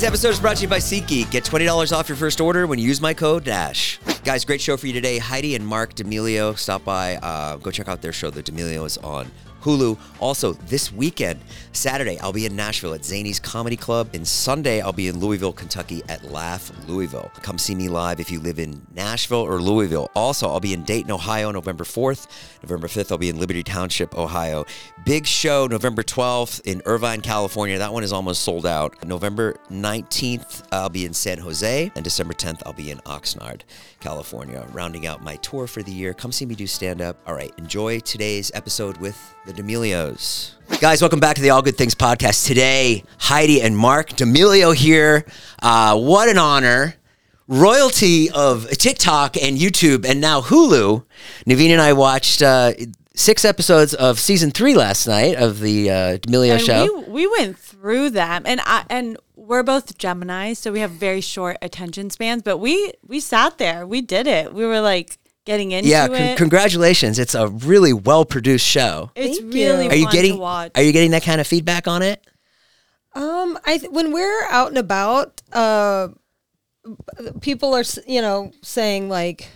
Today's episode is brought to you by SeatGeek. Get $20 off your first order when you use my code DASH. Guys, great show for you today. Heidi and Marc D'Amelio stop by. Uh, go check out their show. The D'Amelio is on Hulu. Also, this weekend, Saturday, I'll be in Nashville at Zanies Comedy Club. And Sunday, I'll be in Louisville, Kentucky at Laugh Louisville. Come see me live if you live in Nashville or Louisville. Also, I'll be in Dayton, Ohio, November 4th. November 5th, I'll be in Liberty Township, Ohio. Big show, November 12th in Irvine, California. That one is almost sold out. November 19th, I'll be in San Jose. And December 10th, I'll be in Oxnard, California, rounding out my tour for the year. Come see me do stand up. All right, enjoy today's episode with the D'Amelios. Guys, welcome back to the All Good Things podcast. Today, Heidi and Marc D'Amelio here. Uh, what an honor. Royalty of TikTok and YouTube and now Hulu. Naveen and I watched uh, six episodes of season three last night of the uh, D'Amelio and show. We, we went through them, and I and we're both Gemini, so we have very short attention spans. But we we sat there, we did it. We were like getting into it. yeah, con- it. congratulations. It's a really well produced show. it's Thank really you. Are you fun getting to watch. Are you getting that kind of feedback on it? Um, I th- when we're out and about, uh, people are you know saying like.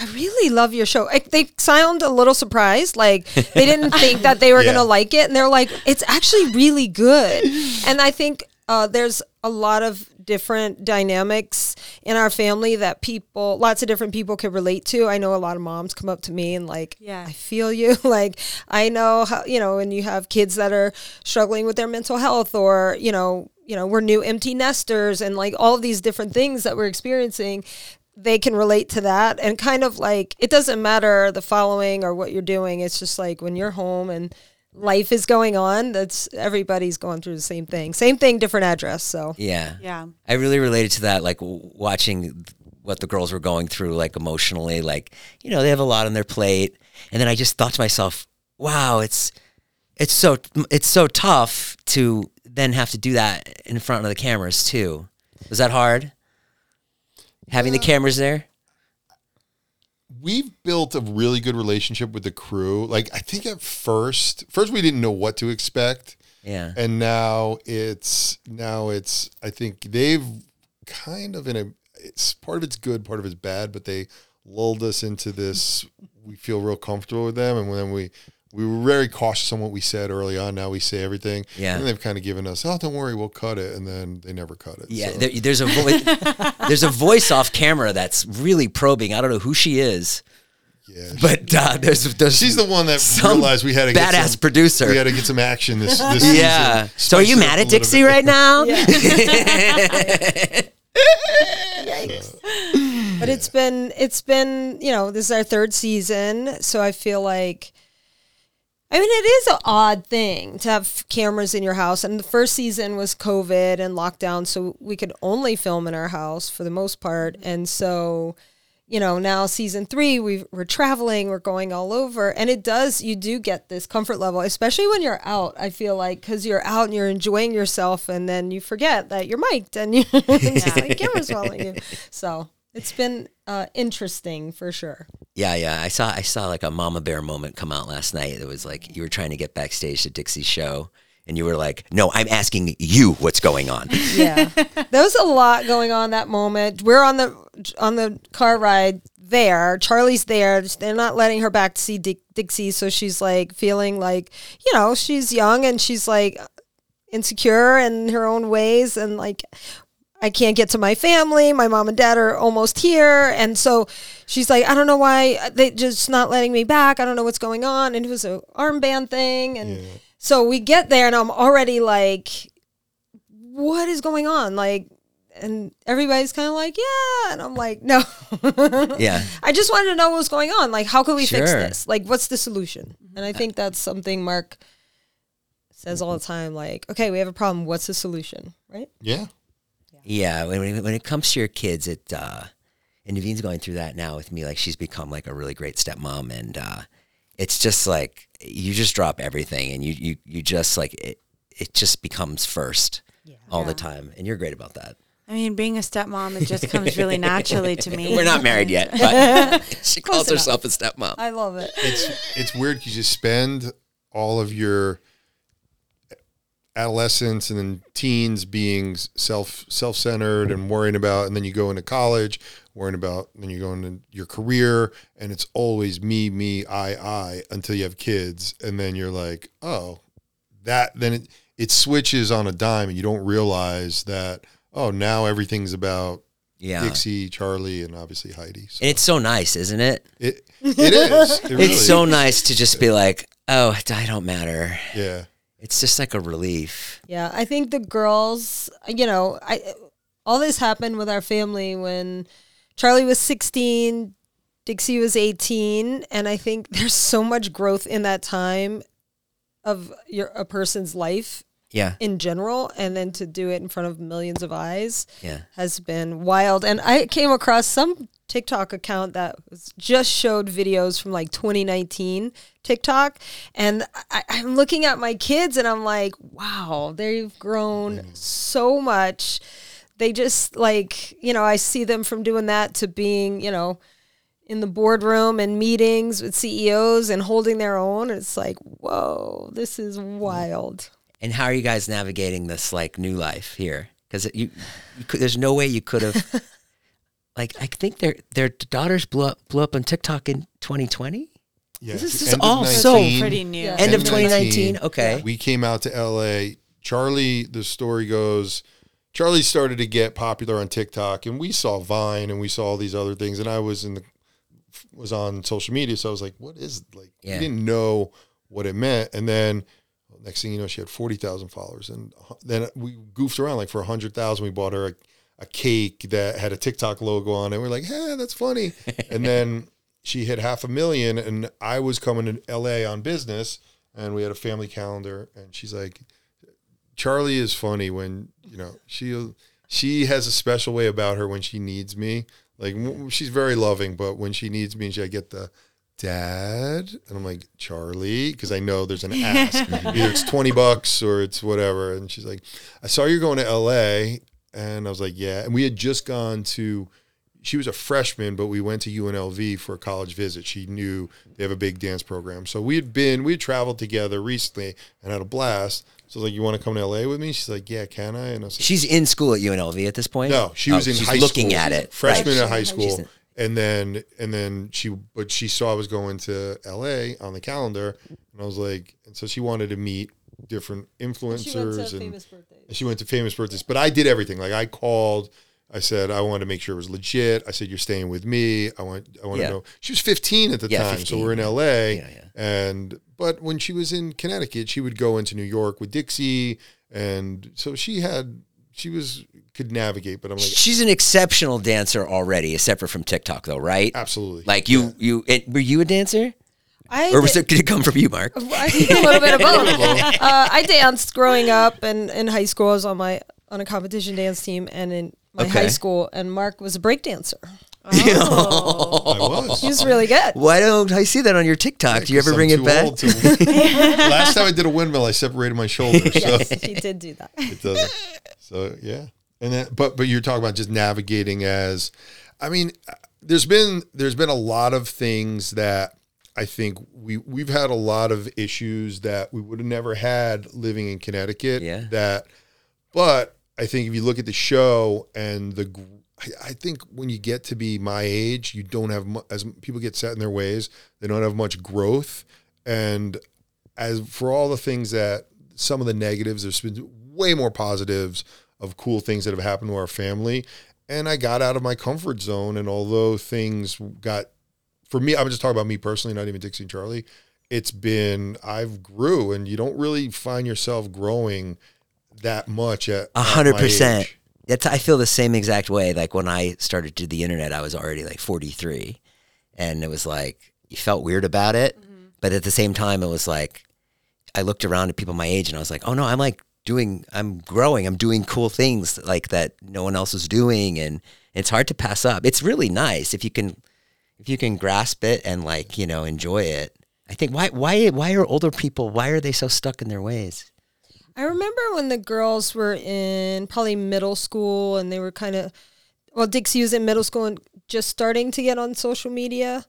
I really love your show. Like, they sound a little surprised, like they didn't think that they were Yeah. gonna like it, and they're like, "It's actually really good." And I think uh, there's a lot of different dynamics in our family that people, lots of different people can relate to. I know a lot of moms come up to me and like, Yeah. I feel you. like I know how you know when you have kids that are struggling with their mental health or you know you know we're new empty nesters and like all of these different things that we're experiencing they can relate to that and kind of like it doesn't matter the following or what you're doing it's just like when you're home and life is going on that's everybody's going through the same thing same thing different address so Yeah. Yeah. I really related to that, like w- watching what the girls were going through, like emotionally, like you know they have a lot on their plate, and then I just thought to myself, wow, it's it's so it's so tough to then have to do that in front of the cameras too. Was that hard? Having the uh, cameras there? We've built a really good relationship with the crew. Like I think at first, first we didn't know what to expect, Yeah. and now it's now it's. I think they've kind of in a. It's part of it's good, part of it's bad, but they lulled us into this. We feel real comfortable with them, and then we. We were very cautious on what we said early on. Now we say everything. Yeah. And they've kind of given us, oh, don't worry, we'll cut it. And then they never cut it. Yeah, So- there, there's a vo- there's a voice off camera that's really probing. I don't know who she is, yeah. but uh, there's, there's She's the one that realized we had to get badass some, producer. We had to get some action this. this yeah. season. So are you Spice it up mad at Dixie bit. right now? Yikes. But it's been it's been you know this is our third season so i feel like i mean it is an odd thing to have cameras in your house and the first season was covid and lockdown so we could only film in our house for the most part mm-hmm. and so you know now season three we we're traveling we're going all over and it does you do get this comfort level especially when you're out i feel like because you're out and you're enjoying yourself and then you forget that you're mic'd and you the camera's following you. So it's been uh, interesting for sure Yeah, yeah. I saw I saw like a mama bear moment come out last night. It was like you were trying to get backstage to Dixie's show and you were like, "No, I'm asking you what's going on." yeah there was a lot going on that moment we're on the on the car ride there charli's there they're not letting her back to see Dick, dixie so she's like feeling like you know she's young and she's like insecure in her own ways and like I can't get to my family. My mom and dad are almost here. And so she's like, I don't know why they just not letting me back. I don't know what's going on. And it was a armband thing. And so we get there and I'm already like, what is going on? Like, and everybody's kind of like, yeah. And I'm like, no. Yeah. I just wanted to know what was going on. Like, how can we fix this? Like, what's the solution? Mm-hmm. And I think that's something Marc says all the time. Like, okay, we have a problem. What's the solution? Right? Yeah. Yeah, when, when when it comes to your kids, it uh, and Naveen's going through that now with me. Like she's become like a really great stepmom, and uh, it's just like you just drop everything, and you you you just like it. It just becomes first all the time, and you're great about that. I mean, being a stepmom, it just comes really naturally to me. We're not married yet, but she calls Close herself a stepmom. I love it. It's it's weird because you spend all of your adolescence and then teens being self self centered and worrying about, and then you go into college worrying about, then you go into your career, and it's always me, me, I, I until you have kids, and then you're like, oh, that then it it switches on a dime, and you don't realize that oh now everything's about Yeah. Dixie, Charli, and obviously Heidi. So And it's so nice, isn't it? it it is. It really It's so nice to just be like, oh, I don't matter. yeah. It's just like a relief. Yeah, I think the girls, you know, I all this happened with our family when Charli was 16, Dixie was 18, and I think there's so much growth in that time of your a person's life Yeah. in general and then to do it in front of millions of eyes Yeah. has been wild. And I came across some TikTok account that was, just showed videos from like 2019 TikTok. And I, I'm looking at my kids and I'm like, wow, they've grown mm-hmm. so much. They just like, you know, I see them from doing that to being, you know, in the boardroom and meetings with CEOs and holding their own. It's like, whoa, this is mm-hmm. wild. And how are you guys navigating this like new life here? Because you, you could, there's no way you could have. like I think their their daughters blew up blew up on TikTok in 2020. Yeah. This is- this is End of all so Pretty new. Yeah. End of 2019. 2019. Okay. We came out to LA. Charli, the story goes, Charli started to get popular on TikTok, and we saw Vine and we saw all these other things. And I was in the was on social media, so I was like, "What is like?" Yeah. We didn't know what it meant, and then next thing you know, she had forty thousand followers, and then we goofed around like for a hundred thousand. We bought her a, a cake that had a TikTok logo on it. We're like, "Hey, that's funny," and then she hit half a million, and I was coming to LA on business, and we had a family calendar, and she's like, Charli is funny when you know she she has a special way about her when she needs me. Like she's very loving, but when she needs me, she I get the dad, and I'm like Charli because I know there's an ask. Either it's twenty bucks or it's whatever. And she's like, I saw you're going to L.A. And I was like, yeah. And we had just gone to. She was a freshman, but we went to UNLV for a college visit. She knew they have a big dance program, so we had been we had traveled together recently and had a blast. So I was like, "You want to come to LA with me?" She's like, "Yeah, can I?" And I was like, She's in school at UNLV at this point. "No, she was Oh, in she's high looking school, at it. freshman Right. in high She's school." In- And then and then she but she saw I was going to LA on the calendar, and I was like, and so she wanted to meet different influencers and famous birthdays. and she went to famous birthdays. But I did everything. Like I called. I said I wanted to make sure it was legit. I said you're staying with me. I want I want Yeah. to know. She was 15 at the Yeah, time, 15, so we're in. LA. Yeah, yeah. And but when she was in Connecticut, she would go into New York with Dixie, and so she had she was could navigate. But I'm like She's an exceptional dancer already, separate from TikTok, though, right? absolutely Like you, you it, were you a dancer, I or was did- it, did it come from you, Marc? I think a little bit of both. Uh, I danced growing up, and in high school, I was on my on a competition dance team, and in my Okay. high school, and Marc was a break dancer. Oh. I was. He was really good. Why don't I see that on your TikTok? Do you ever I'm bring it back? old to- Last time I did a windmill, I separated my shoulder. So Yes, he did do that. it doesn't. So yeah, and then but but you're talking about just navigating as, I mean, there's been there's been a lot of things that I think we we've had a lot of issues that we would have never had living in Connecticut. Yeah. That, but I think if you look at the show and the. I- I think when you get to be my age, you don't have mu- as people get set in their ways. They don't have much growth, and as for all the things that some of the negatives, there's been way more positives of cool things that have happened to our family. And I got out of my comfort zone. And although things got, for me, I'm just talking about me personally, not even Dixie and Charli. It's been, I've grew and you don't really find yourself growing that much at A hundred percent. That's I feel the same exact way. Like when I started to do the internet, I was already like 43, and it was like you felt weird about it, mm-hmm. but at the same time, it was like I looked around at people my age, and I was like, oh no, I'm like doing, I'm growing, I'm doing cool things like that no one else is doing, and it's hard to pass up. It's really nice if you can, if you can grasp it and like you know enjoy it. I think why why why are older people why are they so stuck in their ways? I remember when the girls were in probably middle school and they were kind of, well, Dixie was in middle school and just starting to get on social media.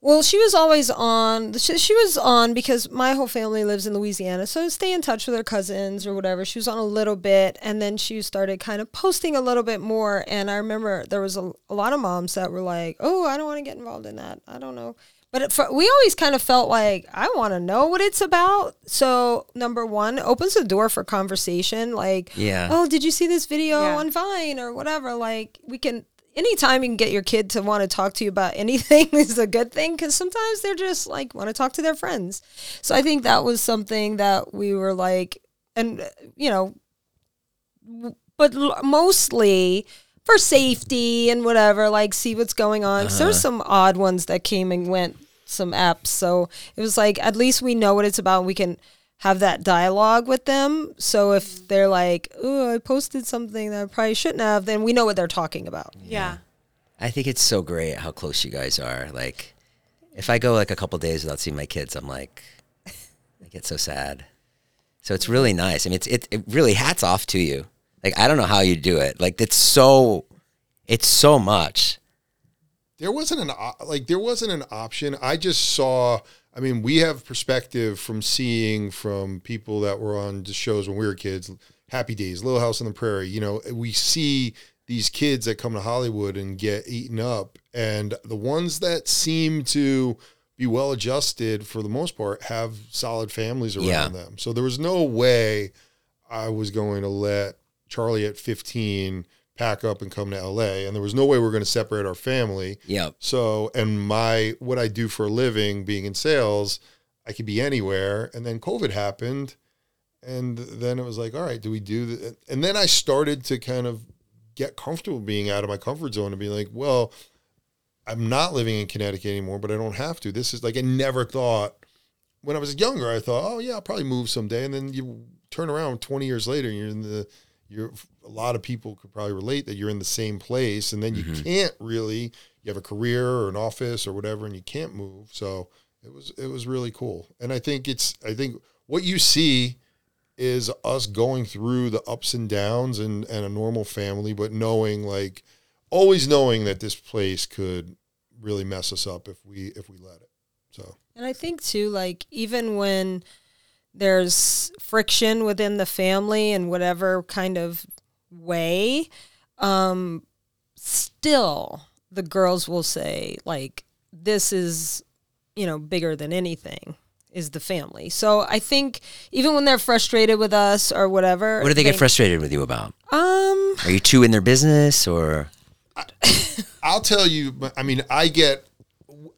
Well, she was always on. She, she was on because my whole family lives in Louisiana, so stay in touch with her cousins or whatever. She was on a little bit, and then she started kind of posting a little bit more. And I remember there was a, a lot of moms that were like, "Oh, I don't want to get involved in that. I don't know." But for, we always kind of felt like I want to know what it's about. So number one opens the door for conversation. Like, Yeah. oh, did you see this video Yeah. on Vine or whatever? Like, we can anytime you can get your kid to want to talk to you about anything is a good thing because sometimes they're just like want to talk to their friends. So I think that was something that we were like, and you know, but l- mostly for safety and whatever, like see what's going on. 'Cause There's uh-huh. some odd ones that came and went, some apps. So it was like at least we know what it's about. We can have that dialogue with them. So if they're like, "Oh, I posted something that I probably shouldn't have," then we know what they're talking about. Yeah. I think it's so great how close you guys are. Like, if I go like a couple days without seeing my kids, I'm like, I get so sad. So it's really nice. I mean, it's it, it really hats off to you. Like, I don't know how you do it. Like, it's so, it's so much. there wasn't an like there wasn't an option i just saw i mean we have perspective from seeing from people that were on the shows when we were kids happy days little house on the prairie you know we see these kids that come to hollywood and get eaten up and the ones that seem to be well adjusted for the most part have solid families around Yeah. them so there was no way i was going to let charli at 15 pack up and come to LA and there was no way we are going to separate our family. Yep. So, and my what I do for a living being in sales, I could be anywhere and then COVID happened and then it was like, all right, do we do the and then I started to kind of get comfortable being out of my comfort zone and be like, well, I'm not living in Connecticut anymore, but I don't have to. This is like I never thought when I was younger, I thought, oh yeah, I'll probably move someday. And then you turn around 20 years later, and you're in the, you're a lot of people could probably relate that you're in the same place, and then you mm-hmm. can't really. You have a career or an office or whatever, and you can't move. So it was it was really cool, and I think it's I think what you see is us going through the ups and downs and and a normal family, but knowing like always knowing that this place could really mess us up if we if we let it. So And I think too, like even when there's friction within the family in whatever kind of way, um, still the girls will say like, "This is, you know, bigger than anything." Is the family. So I think even when they're frustrated with us or whatever, What do they get frustrated with you about? Um, Are you too in their business or? I'll tell you. I mean, I get,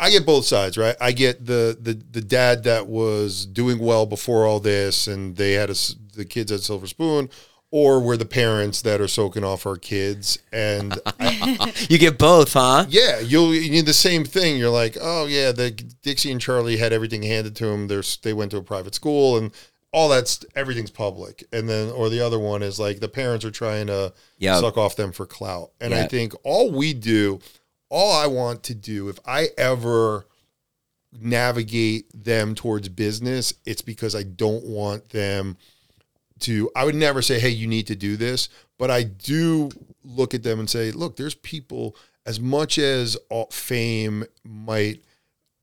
I get both sides, right? I get the the the dad that was doing well before all this, and they had a the kids had silver spoon, or we're the parents that are soaking off our kids, and I, You get both, huh? yeah, you'll you need the same thing. You're like, oh yeah, the Dixie and Charli had everything handed to them. There's they went to a private school and. All that's everything's public, and then or the other one is like the parents are trying to Yep. suck off them for clout. And I think all we do, all I want to do, if I ever navigate them towards business, it's because I don't want them to. I would never say, "Hey, you need to do this," but I do look at them and say, "Look, there's people." As much as fame might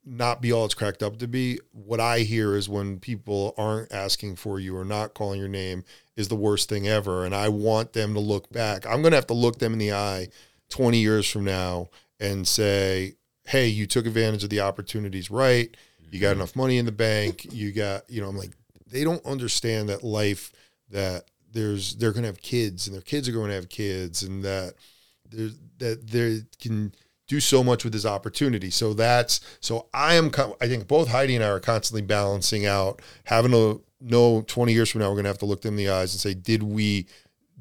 not be all it's cracked up to be. What I hear is when people aren't asking for you or not calling your name is the worst thing ever. And I want them to look back. I'm going to have to look them in the eye 20 years from now and say, hey, you took advantage of the opportunities right. You got mhm. enough money in the bank. You got, you know, I'm like, they don't understand that life, that there's, they're going to have kids and their kids are going to have kids and that there, that they can do so much with this opportunity. So that's so I am. I think both Heidi and I are constantly balancing out having to know 20 years from now we're going to have to look them in the eyes and say, did we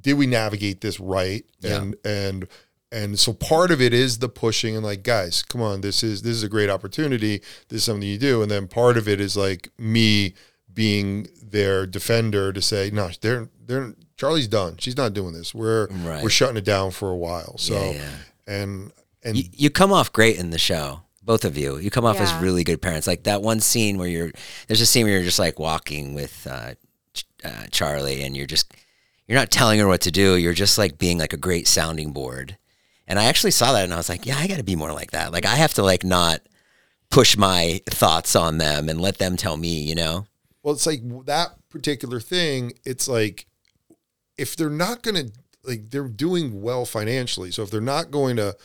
did we navigate this right? Yeah. And and and so part of it is the pushing and like guys, come on, this is this is a great opportunity. This is something you do. And then part of it is like me being their defender to say, no, they're they're Charli's done. She's not doing this. We're Right. we're shutting it down for a while. So Yeah, yeah. and and You, you come off great in the show, both of you. You come off as really good parents. Like that one scene where you're there's a scene where you're just like walking with uh, uh, Charli, and you're just you're not telling her what to do. You're just like being like a great sounding board. And I actually saw that, and I was like, yeah, I got to be more like that. Like I have to like not push my thoughts on them and let them tell me, you know? Well, it's like that particular thing. It's like if they're not going to like they're doing well financially. So if they're not going to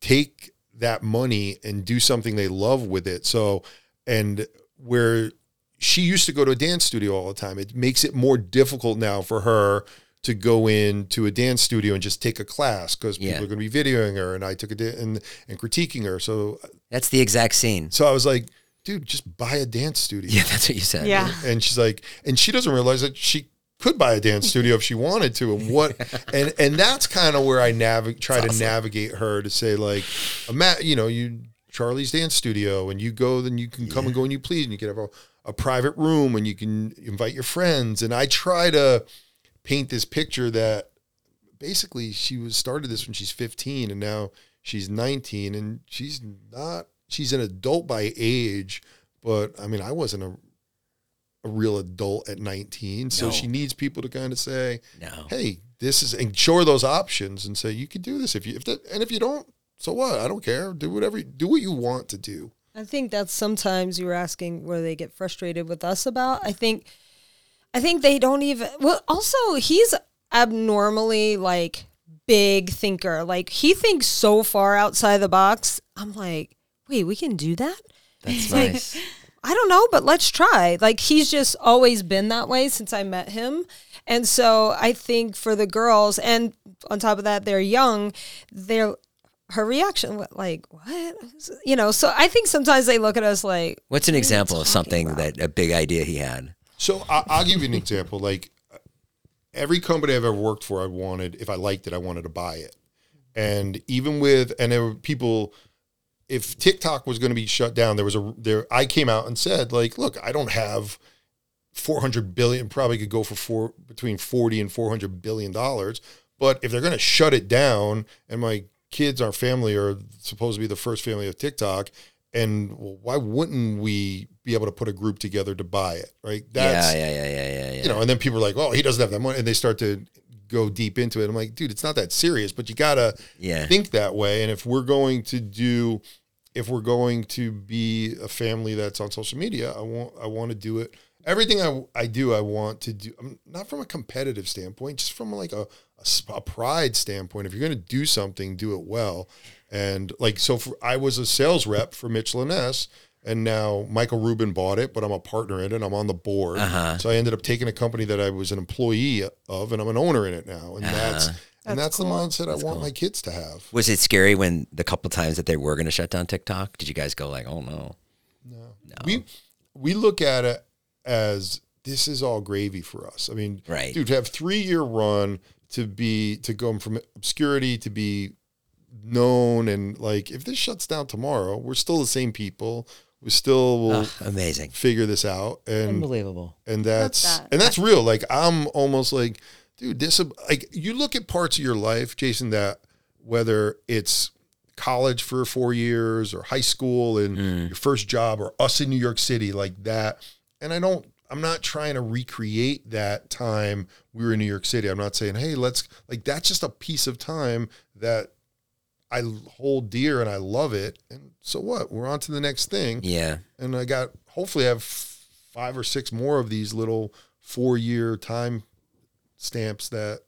take that money and do something they love with it. So and where she used to go to a dance studio all the time, it makes it more difficult now for her to go into a dance studio and just take a class because Yeah. people are going to be videoing her and I took a da- and and critiquing her. So uh, That's the exact scene. so I was like, dude, just buy a dance studio. Yeah, that's what you said. Yeah. And she's like, and she doesn't realize that she could buy a dance studio if she wanted to. And what, and and that's kind of where I navigate, try to navigate her to say like, ima- you know, you Charli's dance studio, and you go, then you can come and go when you please, and you can have a, a private room, and you can invite your friends. And I try to paint this picture that basically she was started this when she's 15 and now she's 19 and she's not she's an adult by age but i mean i wasn't a, a real adult at 19 so No. she needs people to kind of say No. hey this is and show her those options and say you can do this if you if that and if you don't so what i don't care do whatever you- do what you want to do I think that's sometimes you're asking where they get frustrated with us about. I think I think they don't even well also he's abnormally like big thinker. Like he thinks so far outside the box. I'm like, "Wait, we can do that?" That's like- nice. I don't know, but let's try. Like he's just always been that way since I met him. And so I think for the girls and on top of that they're young, they're her reaction like what? You know, so I think sometimes they look at us like What's an example of something about? that a big idea he had? So I, I'll give you an example. Like every company I've ever worked for, I wanted if I liked it, I wanted to buy it. And even with and there were people, if TikTok was going to be shut down, there was a there. I came out and said like, look, I don't have four hundred billion. Probably could go for four between forty and four hundred billion dollars. But if they're going to shut it down, and my kids, our family, are supposed to be the first family of TikTok, and well, why wouldn't we be able to put a group together to buy it? Right? That's, yeah, yeah, yeah, yeah, yeah, yeah. you know, and then people are like, "Oh, he doesn't have that money," and they start to go deep into it. I'm like, dude, it's not that serious, but you gotta Yeah. think that way. And if we're going to do, if we're going to be a family that's on social media, I want, I want to do it. Everything I, I do, I want to do, I'm not from a competitive standpoint, just from like a a pride standpoint. If you're going to do something, do it well. And like, so for, I was a sales rep for Mitchell and Ness, and now Michael Rubin bought it, but I'm a partner in it. I'm on the board. Uh-huh. So I ended up taking a company that I was an employee of, and I'm an owner in it now. And that's and That's that's the cool. mindset I want my kids to have. Was it scary when the couple times that they were going to shut down TikTok? Did you guys go like, "Oh no"? No, we we look at it as this is all gravy for us. I mean, Right. dude, to have three year run to be to go from obscurity to be known and like if this shuts down tomorrow, we're still the same people. We still will Ugh, amazing, figure this out and unbelievable. and that's that. and that's real. Like I'm almost like, dude, this like you look at parts of your life, Jason, that whether it's college for four years or high school and mm. your first job or us in New York City like that. And I don't I'm not trying to recreate that time we were in New York City. I'm not saying, hey, let's like that's just a piece of time that I hold dear and I love it. And so what? We're on to the next thing Yeah, and I got hopefully I have five or six more of these little four year time stamps that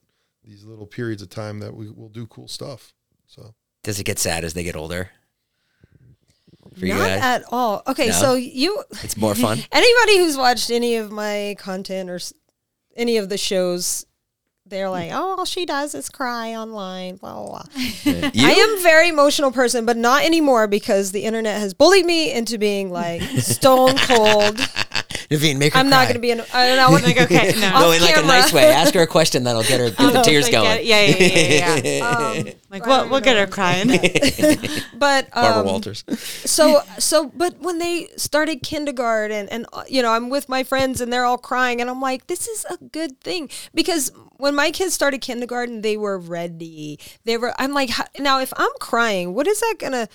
these little periods of time that we will do cool stuff. So does it get sad as they get older? For you not guys, at all. Okay, No? so you it's more fun. anybody who's watched any of my content or any of the shows, they're like, "Oh, all she does is cry online." Blah blah. blah. You? I am a very emotional person, but not anymore because the internet has bullied me into being like stone cold. Naveen, make her I'm not going to be. An, I don't know. what- Like, okay, no. No, in like a nice way. Ask her a question that'll get her get the Oh, tears like, going. Yeah, yeah, yeah, yeah. yeah. Um, Like, we'll, we'll get her crying. but Barbara um, Walters. so so but when they started kindergarten and uh, you know i'm with my friends and they're all crying and i'm like this is a good thing because when my kids started kindergarten they were ready they were i'm like how- now if i'm crying what is that gonna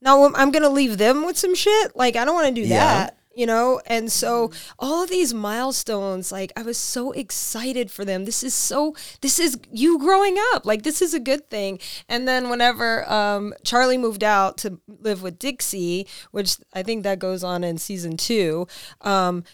now i'm gonna leave them with some shit like i don't want to do Yeah. that you know and so all of these milestones like i was so excited for them this is so this is you growing up like this is a good thing and then whenever um, charli moved out to live with dixie which i think that goes on in season two um,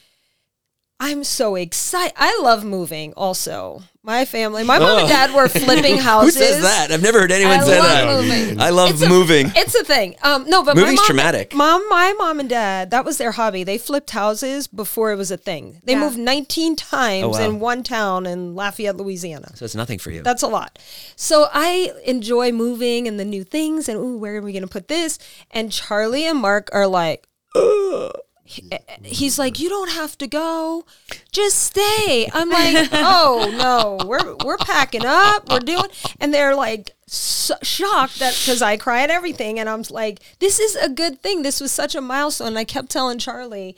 I'm so excited. I love moving also. My family, my mom and Oh. dad were flipping houses. Who houses. says that? I've never heard anyone I say love that. moving. I love It's a- moving. It's a thing. Um, no, but my Moving's mom, traumatic. Mom, my mom and dad, that was their hobby. They flipped houses before it was a thing. They Yeah. moved 19 times Oh, wow. in one town in Lafayette, Louisiana. so it's nothing for you. That's a lot. So I enjoy moving and the new things and ooh, where are we going to put this? And Charli and Marc are like, "Ugh." He- eh, eh, he's like, you don't have to go, just stay. I'm like, oh no, we're we're packing up, we're doing, and they're like so shocked that because I cry at everything, and I'm like, this is a good thing. This was such a milestone. I kept telling Charli,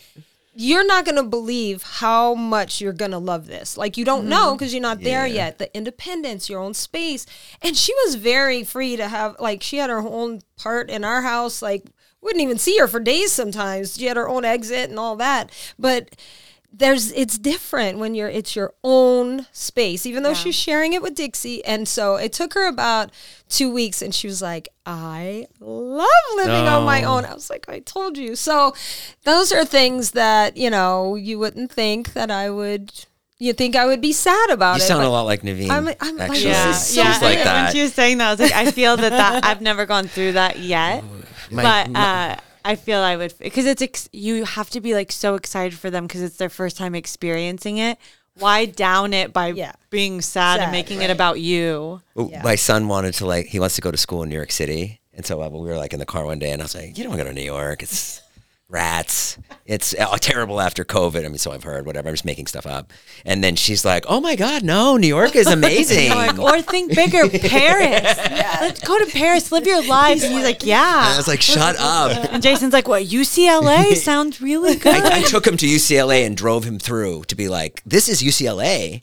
you're not going to believe how much you're going to love this. Like you don't mm-hmm. know because you're not there yet. The independence, your own space. And she was very free to have like she had her own part in our house like wouldn't even see her for days sometimes. She had her own exit and all that. But there's it's different when you're it's your own space even though she's sharing it with Dixie and so it took her about 2 weeks and she was like I love living on my own I was like I told you so those are things that you know you wouldn't think that I would you think I would be sad about you it sound a lot like Naveen. I'm- I'm like, actually. this Yeah, is so yeah. She's like that. When she was saying that, I was like, I feel that that I've never gone through that yet, oh, My- but my- uh, I feel I would because it's ex- you have to be like so excited for them because it's their first time experiencing it. Why down it by Yeah. being sad, Sad, and making right. it about you? Well, Yeah. My son wanted to like he wants to go to school in New York City, and so uh, we were like in the car one day, and I was like, "You don't want to go to New York. It's rats. It's uh, terrible after COVID. I mean, so I've heard. Whatever. I'm just making stuff up." And then she's like, "Oh my God, no! New York is amazing." Like, or think bigger, Paris. Let's go to Paris, live your life. And he's like, yeah. And I was like, "Shut up." and Jason's like, what? UCLA sounds really good. I, I took him to UCLA and drove him through to be like, "This is UCLA,"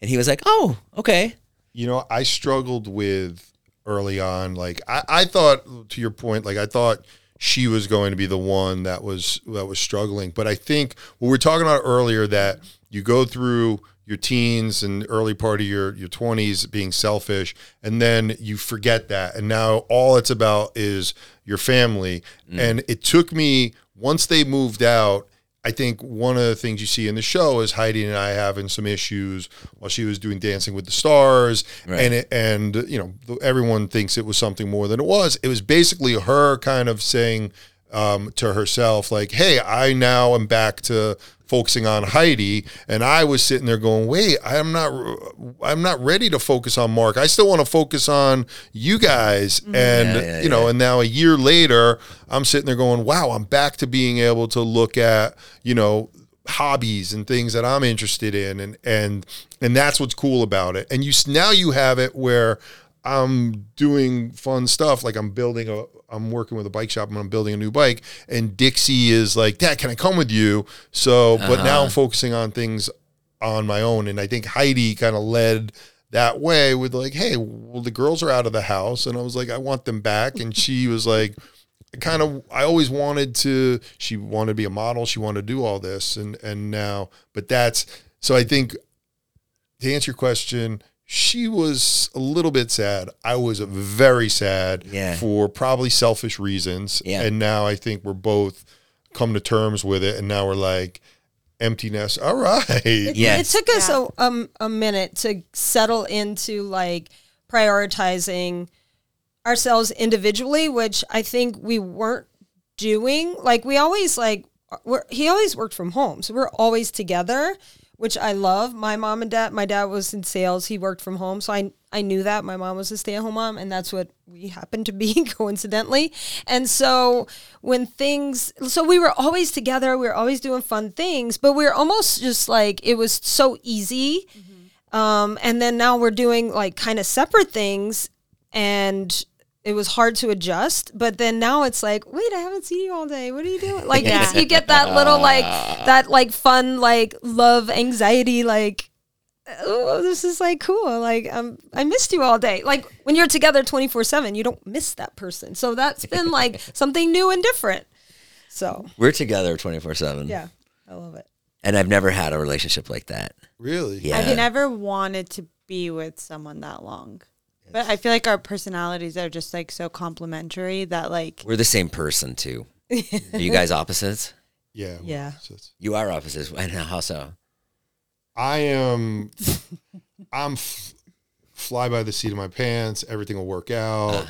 and he was like, "Oh, okay." you know, I struggled with early on. Like I, I thought, to your point, like I thought she was going to be the one that was that was struggling. But I think what we were talking about earlier that you go through your teens and early part of your your twenties being selfish, and then you forget that, and now all it's about is your family. Mm. And it took me once they moved out. I think one of the things you see in the show is Heidi and I having some issues while she was doing Dancing with the Stars, and it, and you know everyone thinks it was something more than it was. It was basically her kind of saying um, to herself like, "Hey, I now am back to focusing on Heidi," and I was sitting there going, "Wait, I'm not, I'm not ready to focus on Marc. I still want to focus on you guys." Mm-hmm. And Yeah, yeah, you know, yeah. and now a year later, I'm sitting there going, "Wow, I'm back to being able to look at you know." hobbies and things that I'm interested in and and and that's what's cool about it and you now you have it where I'm doing fun stuff like I'm building a I'm working with a bike shop and I'm building a new bike and Dixie is like dad can I come with you? So but now I'm uh-huh. focusing on things on my own and I think Heidi kind of led that way with like hey well the girls are out of the house and I was like I want them back and she was like kind of I always wanted to she wanted to be a model she wanted to do all this and and now but that's so I think to answer your question she was a little bit sad I was very sad Yeah. for probably selfish reasons Yeah. and now I think we're both come to terms with it and now we're like emptiness all right It, Yes. it took us a, um, a minute to settle into like prioritizing ourselves individually, which I think we weren't doing. Like we always like we're, he always worked from home, so we're always together, which I love. My mom and dad, my dad was in sales; he worked from home, so I I knew that my mom was a stay at home mom, and that's what we happened to be coincidentally. And so when things, so we were always together, we were always doing fun things, but we were almost just like it was so easy. Um, and then now we're doing like kind of separate things, and it was hard to adjust. But then now it's like, wait, I haven't seen you all day. What are you doing? Like it's, you get that little like that like fun like love anxiety like. Oh, this is like cool. Like um, I missed you all day. Like when you're together 24 seven, you don't miss that person. So that's been like something new and different. So We're together 24 7. yeah, I love it. And I've never had a relationship like that. Really? Yeah. I've never wanted to be with someone that long. But I feel like our personalities are just like so complementary that like We're the same person, too. Are you guys opposites? Yeah. well, Yeah. so it's- You are opposites. And how so? I am. I'm f- fly by the seat of my pants. Everything will work out. Uh.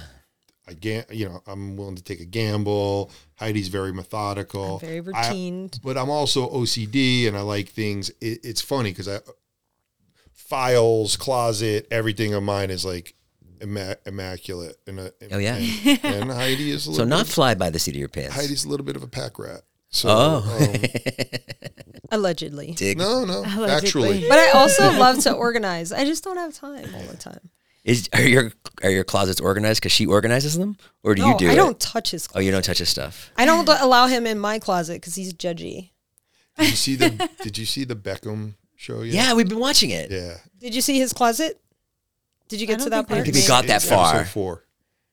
I get. You know, I'm willing to take a gamble. Heidi's very methodical. Very I- routine. but I'm also OCD, and I like things. It, it's funny because I files, closet, everything of mine is like imma- immaculate. And, uh, Oh, yeah? and, and Heidi is a little So not bit, fly by the seat of your pants. Heidi's a little bit of a pack rat. So, Oh. um, Allegedly. Dig. no, no, Allegedly. actually, But I also love to organize. I just don't have time all the time. Is are your are your closets organized because she organizes them, or do no, you do I it? don't touch his Oh, you don't touch his stuff. I don't allow him in my closet because he's judgy. did you see the Did you see the Beckham show yet? Yeah, we've been watching it. Yeah. Did you see his closet? Did you get to that think I part? don't think we got that far. Episode four.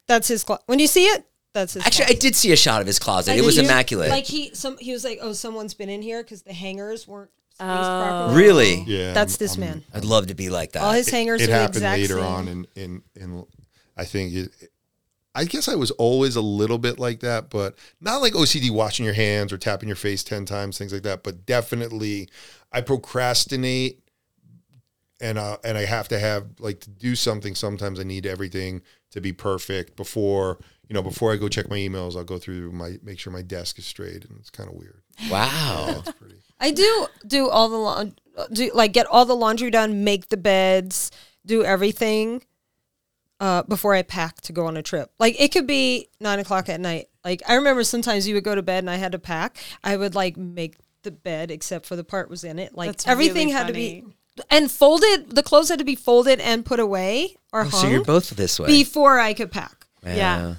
That's his closet. When you see it, that's his. Actually, I closet. did see a shot of his closet. Like, it was he- immaculate. Like he, some he was like, "Oh, someone's been in here because the hangers weren't spaced Oh. properly." really? Oh. Yeah. That's I'm- this I'm- man. I'd love to be like that. All his hangers it are the happened exact later same. on in in in I think it, I guess I was always a little bit like that, but not like OCD washing your hands or tapping your face 10 times things like that, but definitely I procrastinate and uh, and I have to have like to do something sometimes I need everything to be perfect before, you know, before I go check my emails, I'll go through my make sure my desk is straight and it's kind of weird. wow. It's pretty I do do all the laun- do like get all the laundry done, make the beds, do everything uh, before I pack to go on a trip. Like it could be nine o'clock at night. Like I remember sometimes you would go to bed and I had to pack. I would like make the bed except for the part was in it. Like That's everything really had to be funny. And folded. The clothes had to be folded and put away or Oh, hung so you're both this way. before I could pack. Yeah.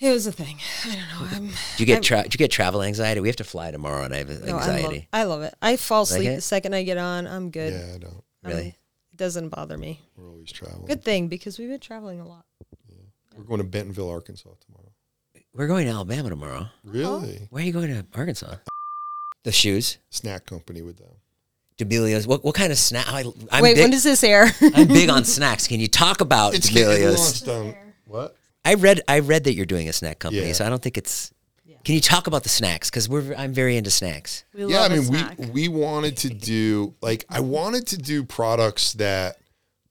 It was a thing. I don't know. I'm, Do you get tra- do you get travel anxiety? We have to fly tomorrow, and I have no, I love, anxiety. I love it. I fall asleep it? the second I get on. I'm good. Yeah, I don't. Um, Really? it doesn't bother me. We're always traveling. Good thing because we've been traveling a lot. We're going to Bentonville, Arkansas tomorrow. We're going to Alabama tomorrow. Really? Where are you going to Arkansas? The shoes, Snack company with them. D'Amelio's. What what kind of snack? I, I'm Wait, big, when does this air? I'm big on snacks. Can you talk about It's getting launched on what? I read I read that you're doing a snack company, Yeah. so I don't think it's. Can you talk about the snacks? Because we're I'm very into snacks. We yeah, I love a mean, snack. we we wanted to do like I wanted to do products that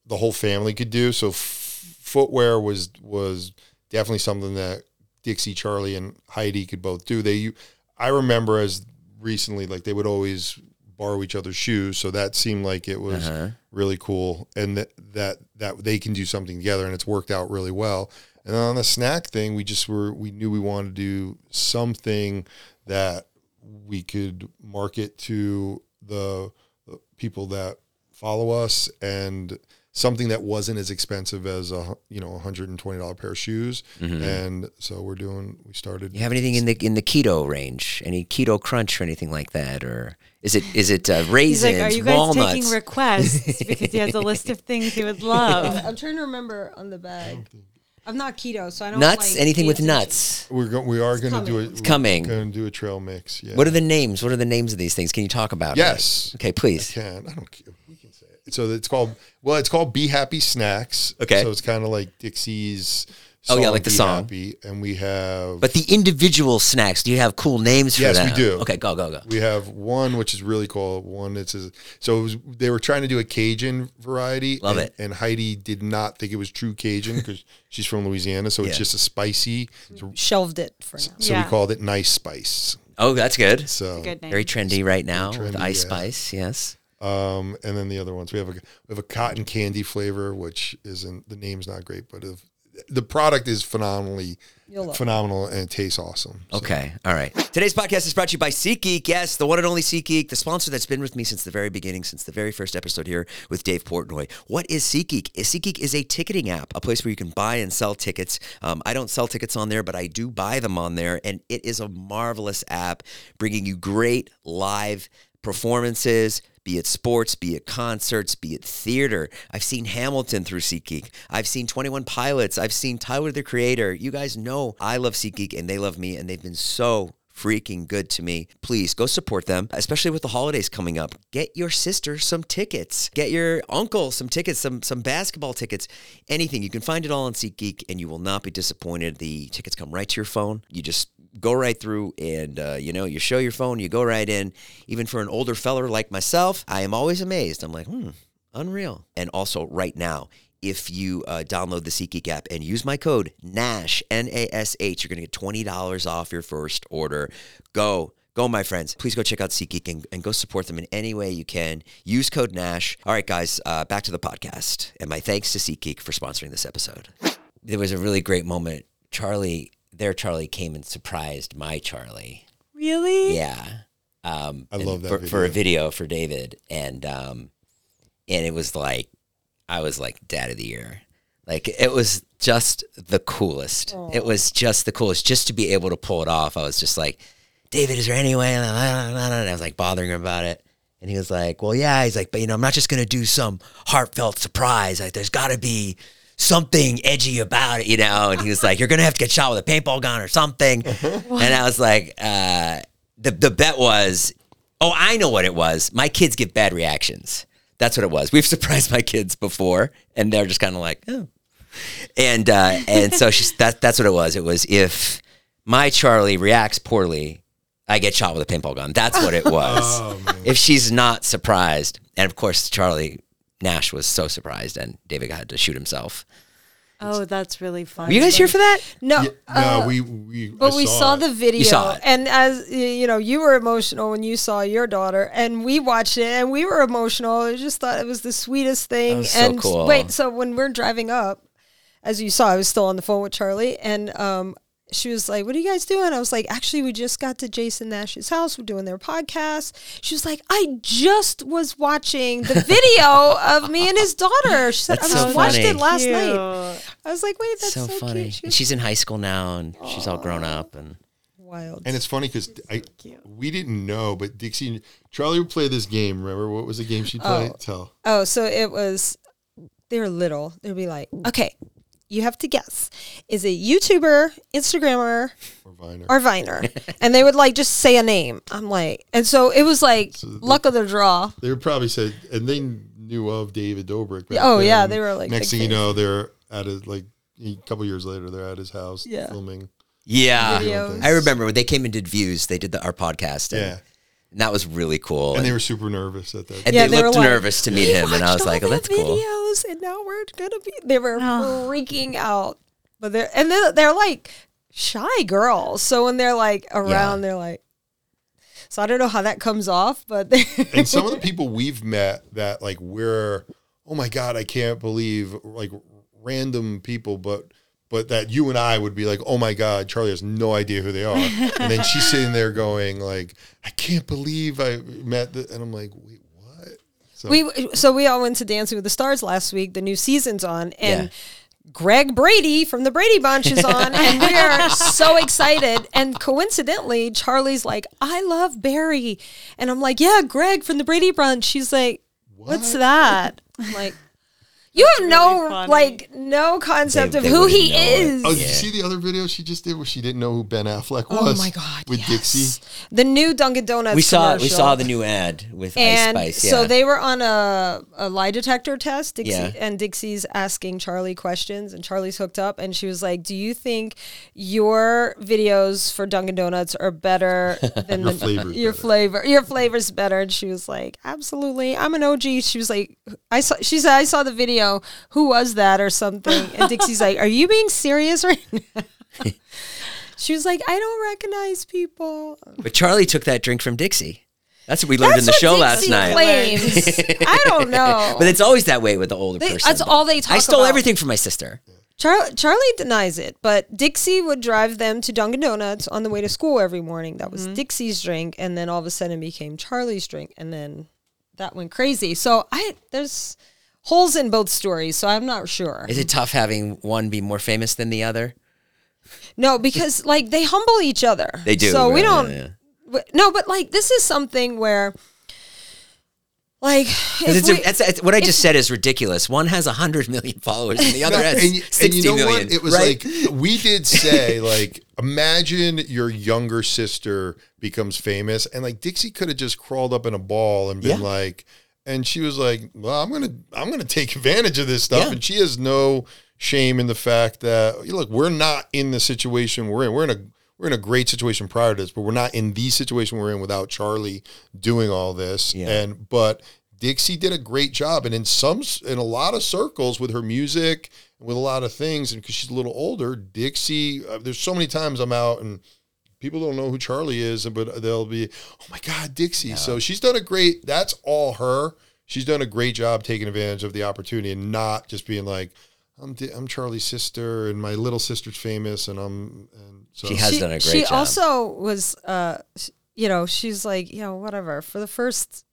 the whole family could do. So f- footwear was was definitely something that Dixie, Charli, and Heidi could both do. They, I remember as recently, like they would always borrow each other's shoes, so that seemed like it was Uh-huh. really cool, and that that that they can do something together, and it's worked out really well. And then on the snack thing, we just were we knew we wanted to do something that we could market to the, the people that follow us and something that wasn't as expensive as a you know a hundred and twenty dollar pair of shoes. And so we're doing. We started. Mm-hmm. You have anything in the in the keto range? Any keto crunch or anything like that? Or is it is it uh, He's raisins, like, are you guys walnuts? taking requests? because he has a list of things he would love. I'm trying to remember on the bag. I'm not keto, so I don't nuts? like, anything pay with nuts? We're go, we are going to do coming. it. It's coming. Going to do a trail mix. Yeah. What are the names? What are the names of these things? Can you talk about? it? Yes. Okay, please. can. I don't So it's called well, it's called Be Happy Snacks. Okay. So it's kind of like Dixie's. Oh, yeah, like the Be song. Happy, and we have But the individual snacks, do you have cool names for Yes, we do. Okay, go go go. we have one which is really cool. One that's a, so it was, they were trying to do a Cajun variety. Love and, it. And Heidi did not think it was true Cajun because she's from Louisiana, so Yeah. it's just a spicy. So, Shelved it for now. so Yeah. we called it Nice Spice. Oh, that's good. So Good name. Very trendy right now with ice yeah. spice. Yes. Um, and then the other ones we have a we have a cotton candy flavor, which isn't the name's not great, but if, the product is phenomenally You'll it. phenomenal and it tastes awesome. So, Okay. All right. Today's podcast is brought to you by SeatGeek. Yes, the one and only SeatGeek, the sponsor that's been with me since the very beginning, since the very first episode here with Dave Portnoy. What is SeatGeek? SeatGeek is a ticketing app, a place where you can buy and sell tickets. Um, I don't sell tickets on there, but I do buy them on there, and it is a marvelous app bringing you great live performances, be it sports, be it concerts, be it theater. I've seen Hamilton through SeatGeek. I've seen 21 Pilots. I've seen Tyler the Creator. You guys know I love SeatGeek and they love me, and they've been so freaking good to me. Please go support them, especially with the holidays coming up. Get your sister some tickets. Get your uncle some tickets, some some basketball tickets, anything. You can find it all on SeatGeek, and you will not be disappointed. The tickets come right to your phone. You just go right through and uh, you know you show your phone you go right in even for an older feller like myself i am always amazed i'm like hmm unreal and also right now if you uh, download the SeatGeek app and use my code NASH, N A S H, you're going to get $20 off your first order. Go. Go, my friends. Please go check out SeatGeek and, and go support them in any way you can. Use code NASH. All right, guys, uh, back to the podcast. And my thanks to SeatGeek for sponsoring this episode. There was a really great moment. Charli, their Charli came and surprised my Charlie. Really? Yeah. Um, I love that for, for a video. video for David, and um, and it was like I was like dad of the year. Like it was just the coolest. It was just the coolest. Just to be able to pull it off, I was just like, David, is there any way? And I was like bothering him about it. And he was like, Well, yeah. He's like, But you know, I'm not just gonna do some heartfelt surprise. Like, there's got to be something edgy about it, you know. And he was like, You're gonna have to get shot with a paintball gun or something. and I was like, uh, the the bet was, oh, I know what it was. My kids get bad reactions. That's what it was. We've surprised my kids before, and they're just kind of like, oh. And uh, and so she's that that's what it was. It was if my Charlie reacts poorly, I get shot with a paintball gun. That's what it was. Oh, if she's not surprised, and of course Charlie Nash was so surprised, and David had to shoot himself. Oh, that's really fun. Were you guys here for that? No, Yeah, uh, no, we we. But I we saw, it. the video, saw it. and as you know, you were emotional when you saw your daughter, and we watched it, and we were emotional. I just thought it was the sweetest thing. was so and s- cool. wait, so when we're driving up, as you saw, I was still on the phone with Charli, and um, she was like, "What are you guys doing?" I was like, "Actually, we just got to Jason Nash's house. We're doing their podcast." She was like, "I just was watching the video of me and his daughter." She said, That's "I so just watched it last Cute. night." I was like, "Wait, that's so, so, funny. cute." She was she's in high school now, and she's all grown up, and wild. And it's funny because I we didn't know, but Dixie Charli would play this game. Remember what was the game she played? Oh. Tell. Oh, so it was they were little. They'd be like, okay, you have to guess. Is it YouTuber, Instagrammer, Or Viner. or Viner? and they would like just say a name. I'm like, and so it was like the- luck of the draw. they would probably say, and they knew of David Dobrik. back Oh, yeah, they were, like, Next big thing you know, they're at his like a couple years later, they're at his house Yeah. filming. yeah. Videos. I remember when they came and did views. They did the, our podcast, and, Yeah, and that was really cool. and they were super nervous at that. and Yeah, they, they looked like, nervous to meet him, and I was like, oh, all "Oh, that's cool." videos, and now we're gonna be. They were Oh. freaking out, but they're and they're, they're like shy girls. So when they're like around, they're like. So I don't know how that comes off, but and some of the people we've met that like we're oh my god i can't believe like random people but but that you and i would be like oh my god charli has no idea who they are and then she's sitting there going like i can't believe i met the, and i'm like wait what so We so we all went to Dancing with the Stars last week. The new season's on, and Yeah. Greg Brady from the Brady Bunch is on, and we are so excited. And coincidentally, Charli's like, "I love Barry," and I'm like, "Yeah, Greg from the Brady Bunch." She's like, "What's What? that?" I'm like, "You have no funny. like no concept They- of they who he is. it. is." oh did you see the other video she just did where she didn't know who ben affleck oh was? Oh my god! with yes. dixie the new Dunkin' Donuts. We saw we saw the new ad with and Ice Spice. Yeah. so they were on a, a lie detector test Dixie, Yeah. and dixie's asking charli questions and charli's hooked up and she was like do you think your videos for dunkin' donuts are better than Your the, flavor's your better. flavor your flavor's better and she was like absolutely i'm an og she was like i saw she said i saw the video who was that or something and dixie's like are you being serious right now she was like i don't recognize people but Charli took that drink from Dixie. That's what we learned in the show last night. claims. i don't know But it's always that way with the older They- person. that's all they talk about. I stole about. everything from my sister. Char- Charli denies it, but Dixie would drive them to Dunkin' Donuts on the way to school every morning. That was mm-hmm. Dixie's drink, and then all of a sudden it became Charli's drink, and then that went crazy. So I there's holes in both stories, so I'm not sure. Is it tough having one be more famous than the other? No, because like they humble each other. They do. So we don't. yeah, yeah. w- No, but like this is something where, Like if It's a, it's it's- what I just said is ridiculous. One has 100 million followers and the other has and, you- and you know million, what? It was right? like we did say like imagine your younger sister becomes famous and like Dixie could have just crawled up in a ball and been Yeah. like and she was like, "Well, I'm going to I'm to take advantage of this stuff." Yeah. And she has no shame in the fact that look, we're not in the situation we're in. We're in a we're in a great situation prior to this, but we're not in the situation we're in without Charli doing all this. Yeah. And but Dixie did a great job, and in some in a lot of circles with her music, with a lot of things, and because she's a little older, Dixie. Uh, there's so many times I'm out and people don't know who Charli is, but they'll be, oh my God, Dixie. So she's done a great. That's all her. She's done a great job taking advantage of the opportunity and not just being like, I'm Di- I'm Charli's sister, and my little sister's famous, and I'm and so She has she, done a great she job. also was, uh, you know, she's like, you know, whatever. For the first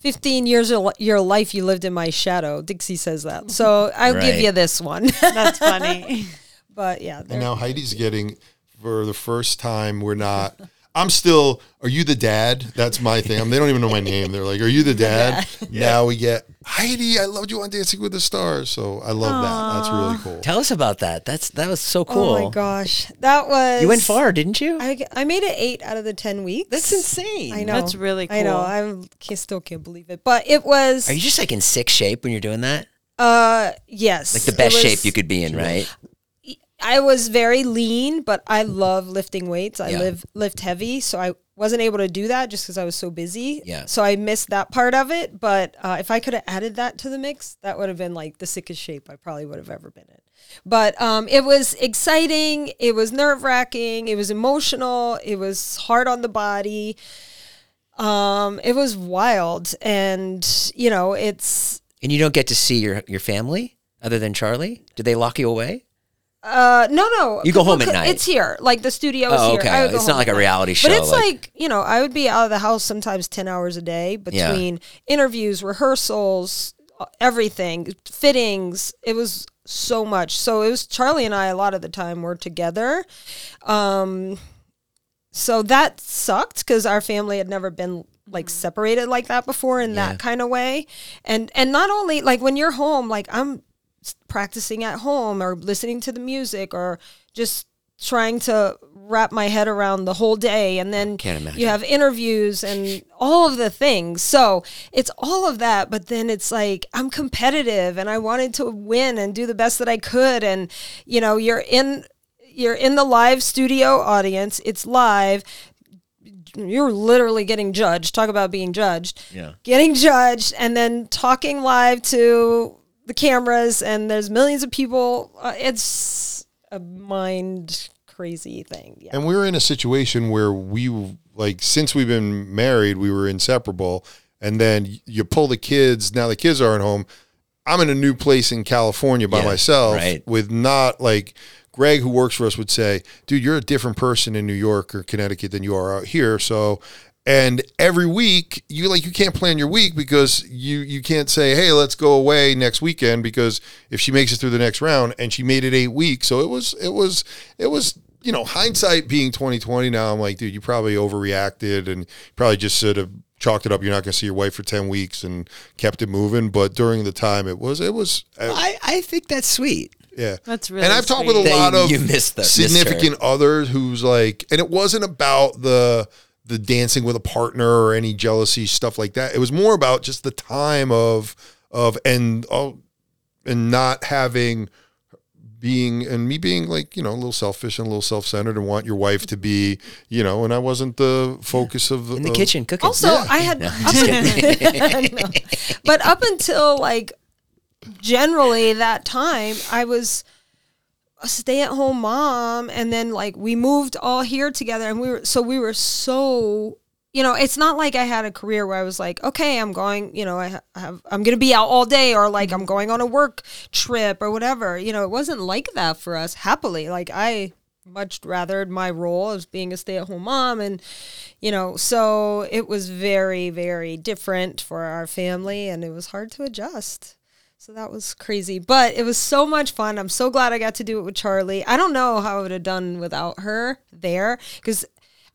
15 years of your life, you lived in my shadow. Dixie says that. So I'll give you this one. That's funny. but yeah, And now Heidi's getting, for the first time, we're not. I'm still. Are you the dad? That's my thing. I mean, they don't even know my name. They're like, "Are you the dad?" Now we get Heidi. I loved you on Dancing with the Stars, so I love that. That's really cool. Tell us about that. That's that was so cool. oh my gosh, that was. You went far, didn't you? I, I made it eight out of the 10 weeks. That's insane. I know. That's really cool. I know. I can't, still can't believe it. But it was. Are you just like in sick shape when you're doing that? uh, yes. Like the best was- shape you could be in, right? I was very lean, but I love lifting weights. I Yeah. live lift heavy, so I wasn't able to do that just because I was so busy. Yeah. So I missed that part of it. But uh, if I could have added that to the mix, that would have been like the sickest shape I probably would have ever been in. But um, it was exciting. It was nerve wracking. It was emotional. It was hard on the body. Um, it was wild, and you know, it's And you don't get to see your your family other than Charli. Did they lock you away? Uh, no, no. You go home at Well, night. It's here. Like the studio is Oh, here. okay. I would go It's not home like at a night. reality show, But it's like- like, you know, I would be out of the house sometimes 10 hours a day between interviews, rehearsals, uh, everything, fittings. It was so much. So it was Charli and I a lot of the time were together. Um, so that sucked because our family had never been like separated like that before in Yeah. that kind of way. And and not only like when you're home, like I'm s- practicing at home or listening to the music or just trying to wrap my head around the whole day. And then you have interviews and all of the things. So it's all of that but then it's like i'm competitive and i wanted to win and do the best that i could. And you know you're in you're in the live studio audience. It's live. You're literally getting judged. Talk about being judged. Yeah. getting judged and then talking live to the cameras and there's millions of people uh, it's a mind crazy thing yeah And we were in a situation where we like since we've been married, we were inseparable. And then you pull the kids. Now the kids aren't home. I'm in a new place in California by Yeah, myself right. with not like Greg, who works for us, would say, "Dude, you're a different person in New York or Connecticut than you are out here." So. And every week, you like you can't plan your week because you you can't say, "Hey, let's go away next weekend." Because if she makes it through the next round, and she made it eight weeks, so it was it was it was you know, hindsight being 2020 now, I'm like, dude, you probably overreacted and probably just sort of chalked it up. You're not going to see your wife for 10 weeks and kept it moving. But during the time, it was, it was, uh, I, I think that's sweet. yeah. That's really And I've talked with a lot of you missed the- missed significant others who's like, and it wasn't about the, the dancing with a partner or any jealousy stuff like that. It was more about just the time of, of, and, oh, and not having being and me being like you know a little selfish and a little self-centered and want your wife to be you know and I wasn't the focus of In the of- kitchen cooking. Also, I had, No, up just kidding. No. but up until like generally that time, I was a stay-at-home mom, and then like we moved all here together, and we were so we were so. You know, it's not like I had a career where I was like, okay, I'm going, you know, I ha- have, I'm going to be out all day or like I'm mm-hmm. going on a work trip or whatever. You know, it wasn't like that for us, happily. Like, I much rather my role as being a stay at home mom. And, you know, so it was very, very different for our family and it was hard to adjust. So that was crazy, but it was so much fun. I'm so glad I got to do it with Charli. I don't know how I would have done without her there because.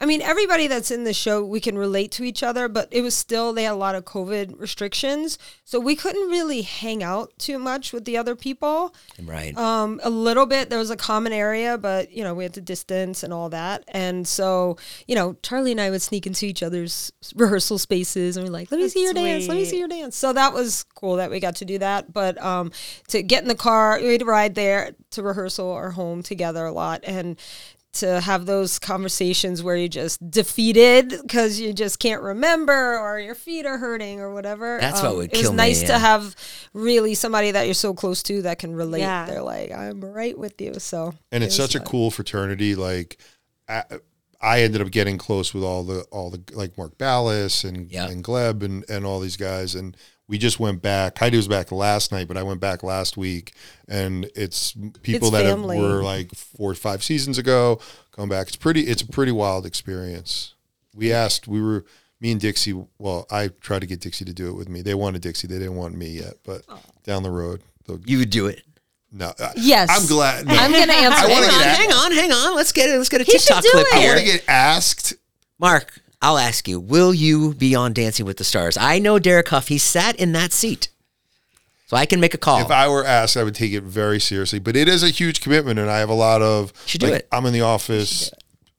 I I mean, everybody that's in the show, we can relate to each other, but it was still, they had a lot of COVID restrictions. So we couldn't really hang out too much with the other people. Right. Um, a little bit. There was a common area, but you know we had to distance and all that. And so you know Charli and I would sneak into each other's rehearsal spaces and we're like, "Let me see your dance. Let me see your dance." So that was cool that we got to do that. But um, to get in the car, we'd ride there to rehearsal or home together a lot, and to have those conversations where you just defeated because you just can't remember or your feet are hurting or whatever. Um, That's what would it kill me, It's nice yeah. to have really somebody that you're so close to that can relate. Yeah. They're like, I'm right with you. So and it it's was such a cool fraternity. Like, I, I ended up getting close with all the all the like Mark Ballas and Yeah. and Gleb and and all these guys, and we just went back. Heidi was back last night, but I went back last week, and it's people It's that have, were like four or five seasons ago come back. It's pretty. It's a pretty wild experience. We asked. We were. Me and Dixie. Well, I tried to get Dixie to do it with me. They wanted Dixie. They didn't want me yet, but down the road, you would do it. no. I- Yes. I'm glad. No. I'm gonna answer. I it. hang on, hang on, hang on. Let's get it. Let's get a He TikTok clip it. I want to get asked. Marc, I'll ask you. Will you be on Dancing with the Stars? I know Derek Hough. He sat in that seat, so I can make a call. If I were asked, I would take it very seriously. But it is a huge commitment, and I have a lot of. should do it. I'm in the office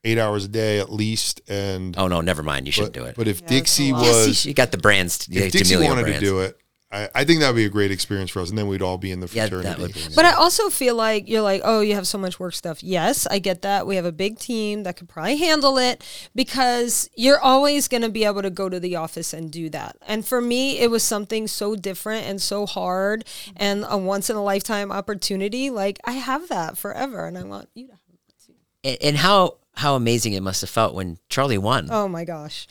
eight hours a day at least, and oh no, never mind. You shouldn't do it. but if Yeah, Dixie a lot. was, you got the brands. if Dixie wanted to do it, I, I think that would be a great experience for us, and then we'd all be in the Yeah, fraternity. that would. But I also feel like you're like, oh, you have so much work stuff. Yes, I get that. We have a big team that could probably handle it because you're always going to be able to go to the office and do that. And for me, it was something so different and so hard and a once in a lifetime opportunity. Like I have that forever, and I want you to. have it. and, and how how amazing it must have felt when Charli won. Oh my gosh.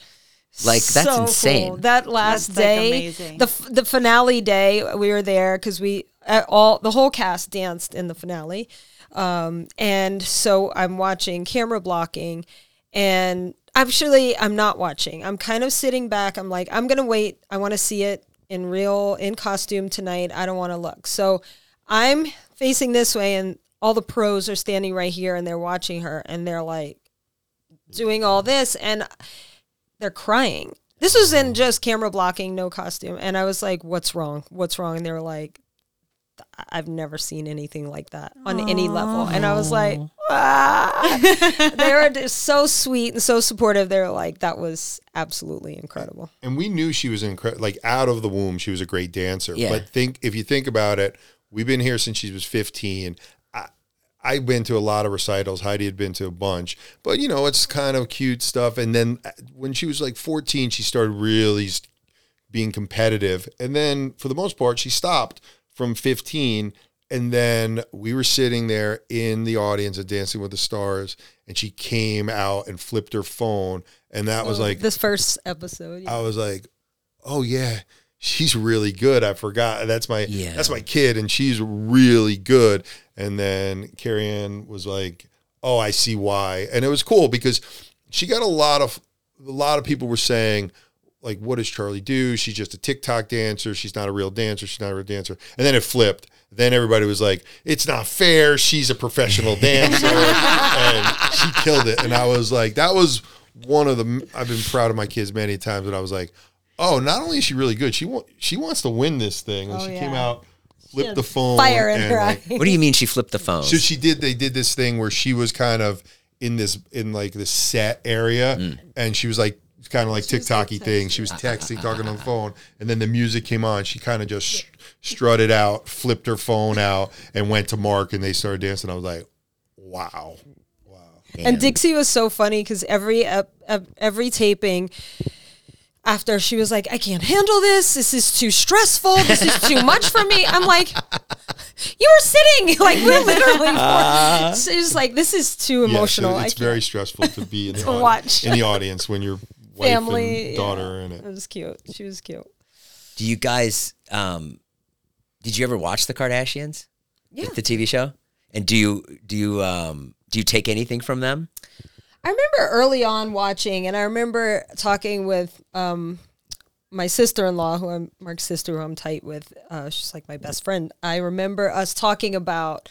Like, that's So insane. cool. That last That's, day, amazing. the the finale day, we were there because we uh, all the whole cast danced in the finale, um, and so I'm watching camera blocking, and actually I'm not watching. I'm kind of sitting back. I'm like, I'm gonna wait. I want to see it in real in costume tonight. I don't want to look. So I'm facing this way, and all the pros are standing right here, and they're watching her, and they're like doing all this, and they're crying. This was in just camera blocking, no costume. And I was like, what's wrong? What's wrong? And they were like, "I- I've never seen anything like that on any level. And I was like, ah. they were just so sweet and so supportive. They were like, that was absolutely incredible. and we knew she was incredible. Like out of the womb, she was a great dancer. Yeah. But think if you think about it, we've been here since she was 15. I've been to a lot of recitals. Heidi had been to a bunch, but you know, it's kind of cute stuff. And then uh, when she was like 14, she started really being competitive. And then for the most part, she stopped from 15. And then we were sitting there in the audience at Dancing with the Stars, and she came out and flipped her phone. And that was like, this first episode. yeah. I was like, oh yeah, she's really good. I forgot that's my Yeah. that's my kid, and she's really good. And then Carrie Ann was like, oh, I see why, and it was cool because she got a lot of a lot of people were saying. Like, what does Charli do? She's just a TikTok dancer. She's not a real dancer. She's not a real dancer. And then it flipped. Then everybody was like, it's not fair. She's a professional dancer. and she killed it. And I was like, that was one of the, I've been proud of my kids many times. But I was like, oh, not only is she really good, she, wa- she wants to win this thing. And Oh, she yeah. came out, flipped the phone. Fire in and, her like, eye. What do you mean she flipped the phone? so she did. They did this thing where she was kind of in this in like this set area, Mm. and she was like kind of like TikToky thing. She was texting, talking on the phone, and then the music came on. She kind of just sh- strutted out, flipped her phone out, and went to Mark, and they started dancing. I was like, wow. Wow. And Dixie was so funny because every ep- ep- every taping, after she was like, "I can't handle this. This is too stressful. This is too much for me." I'm like, "You were sitting like we're literally." she was like, "This is too Yeah, so emotional. I it's very stressful to be in the, To audi- watch. in the audience when your wife family and daughter yeah. in It it. was cute. She was cute. Do you guys? Um, did you ever watch the Kardashians? Yeah. The TV show. And do you do you um do you take anything from them? I remember early on watching, and I remember talking with um, my sister in law, who I'm Marc's sister, who I'm tight with. Uh, she's like my best friend. I remember us talking about,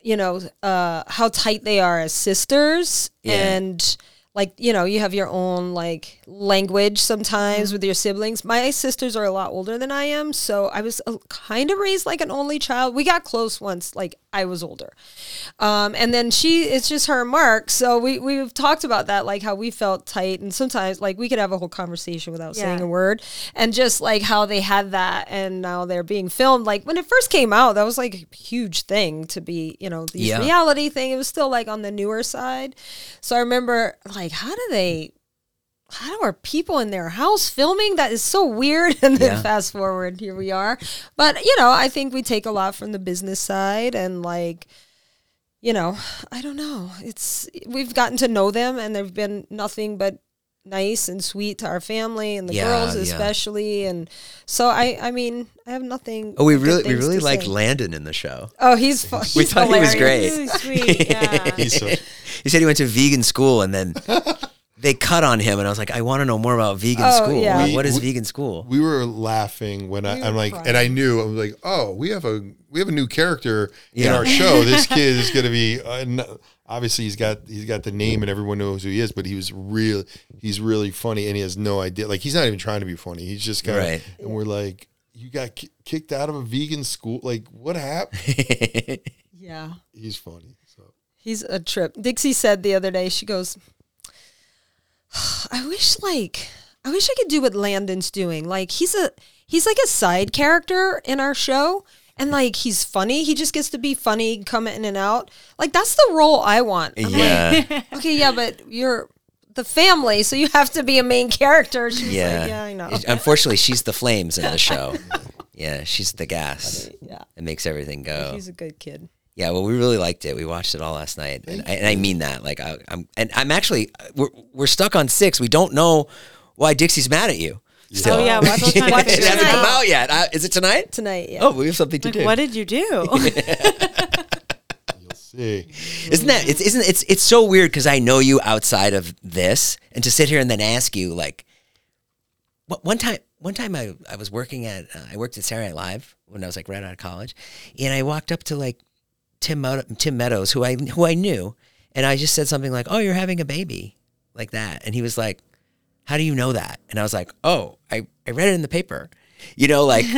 you know, uh, how tight they are as sisters, Yeah. and like you know you have your own like language sometimes Mm-hmm. with your siblings. My sisters are a lot older than i am so i was uh, kind of raised like an only child. We got close once like i was older. Um, and then she it's just her marc so we we've talked about that like how we felt tight and sometimes like we could have a whole conversation without saying a word and just like how they had that and now they're being filmed. Like when it first came out that was like a huge thing to be you know the Yeah. reality thing. It was still like on the newer side. So i remember like how do they how are people in their house filming? That is so weird. And then Yeah. fast forward here we are. But you know i think we take a lot from the business side and like you know i don't know. It's we've gotten to know them and they've been nothing but nice and sweet to our family and the Yeah, girls yeah. especially and so i i mean i have nothing Oh, we really we really to liked say. Landon in the show. oh he's fu- he's We thought he was great. Really sweet. Yeah. He's so, He said he went to vegan school and then they cut on him, and I was like, I want to know more about vegan Oh, school. yeah. Like, what is We- vegan school? we were laughing when I, We I'm like, crying. and I knew I was like, oh, we have a we have a new character in our show. This kid is going to be. Uh, n- obviously, he's got he's got the name and everyone knows who he is. But he was real. He's really funny, and he has no idea. Like he's not even trying to be funny. He's just kind of. Right. And we're like, you got ki- kicked out of a vegan school. Like what happened? yeah he's funny. So He's a trip. Dixie said the other day, she goes, I wish like I wish I could do what Landon's doing. Like he's a he's like a side character in our show. And like he's funny. He just gets to be funny, come in and out. Like that's the role I want. I'm yeah, like, okay, yeah, but you're the family, so you have to be a main character. She was yeah. like, Yeah, I know. Unfortunately, she's the flames in the show. Yeah, she's the gas. Yeah. It makes everything go. He's a good kid. Yeah, well, we really liked it. We watched it all last night, and I, and I mean that. Like, I, I'm and I'm actually we're we're stuck on six. We don't know why Dixie's mad at you. Still. Oh yeah. What's the time? Watch it hasn't come out yet. Uh, is it tonight? Tonight, yeah. Oh, we have something to Like, do. what did you do? you'll see. Isn't that it's isn't it's it's so weird because I know you outside of this, and to sit here and then ask you like, what one time one time I I was working at uh, I worked at Saturday Night Live when I was like right out of college, and I walked up to like Tim Meadow- Tim Meadows who I who I knew, and I just said something like, "Oh, you're having a baby," like that, and he was like, "How do you know that?" And I was like, "Oh, I I read it in the paper," you know, like,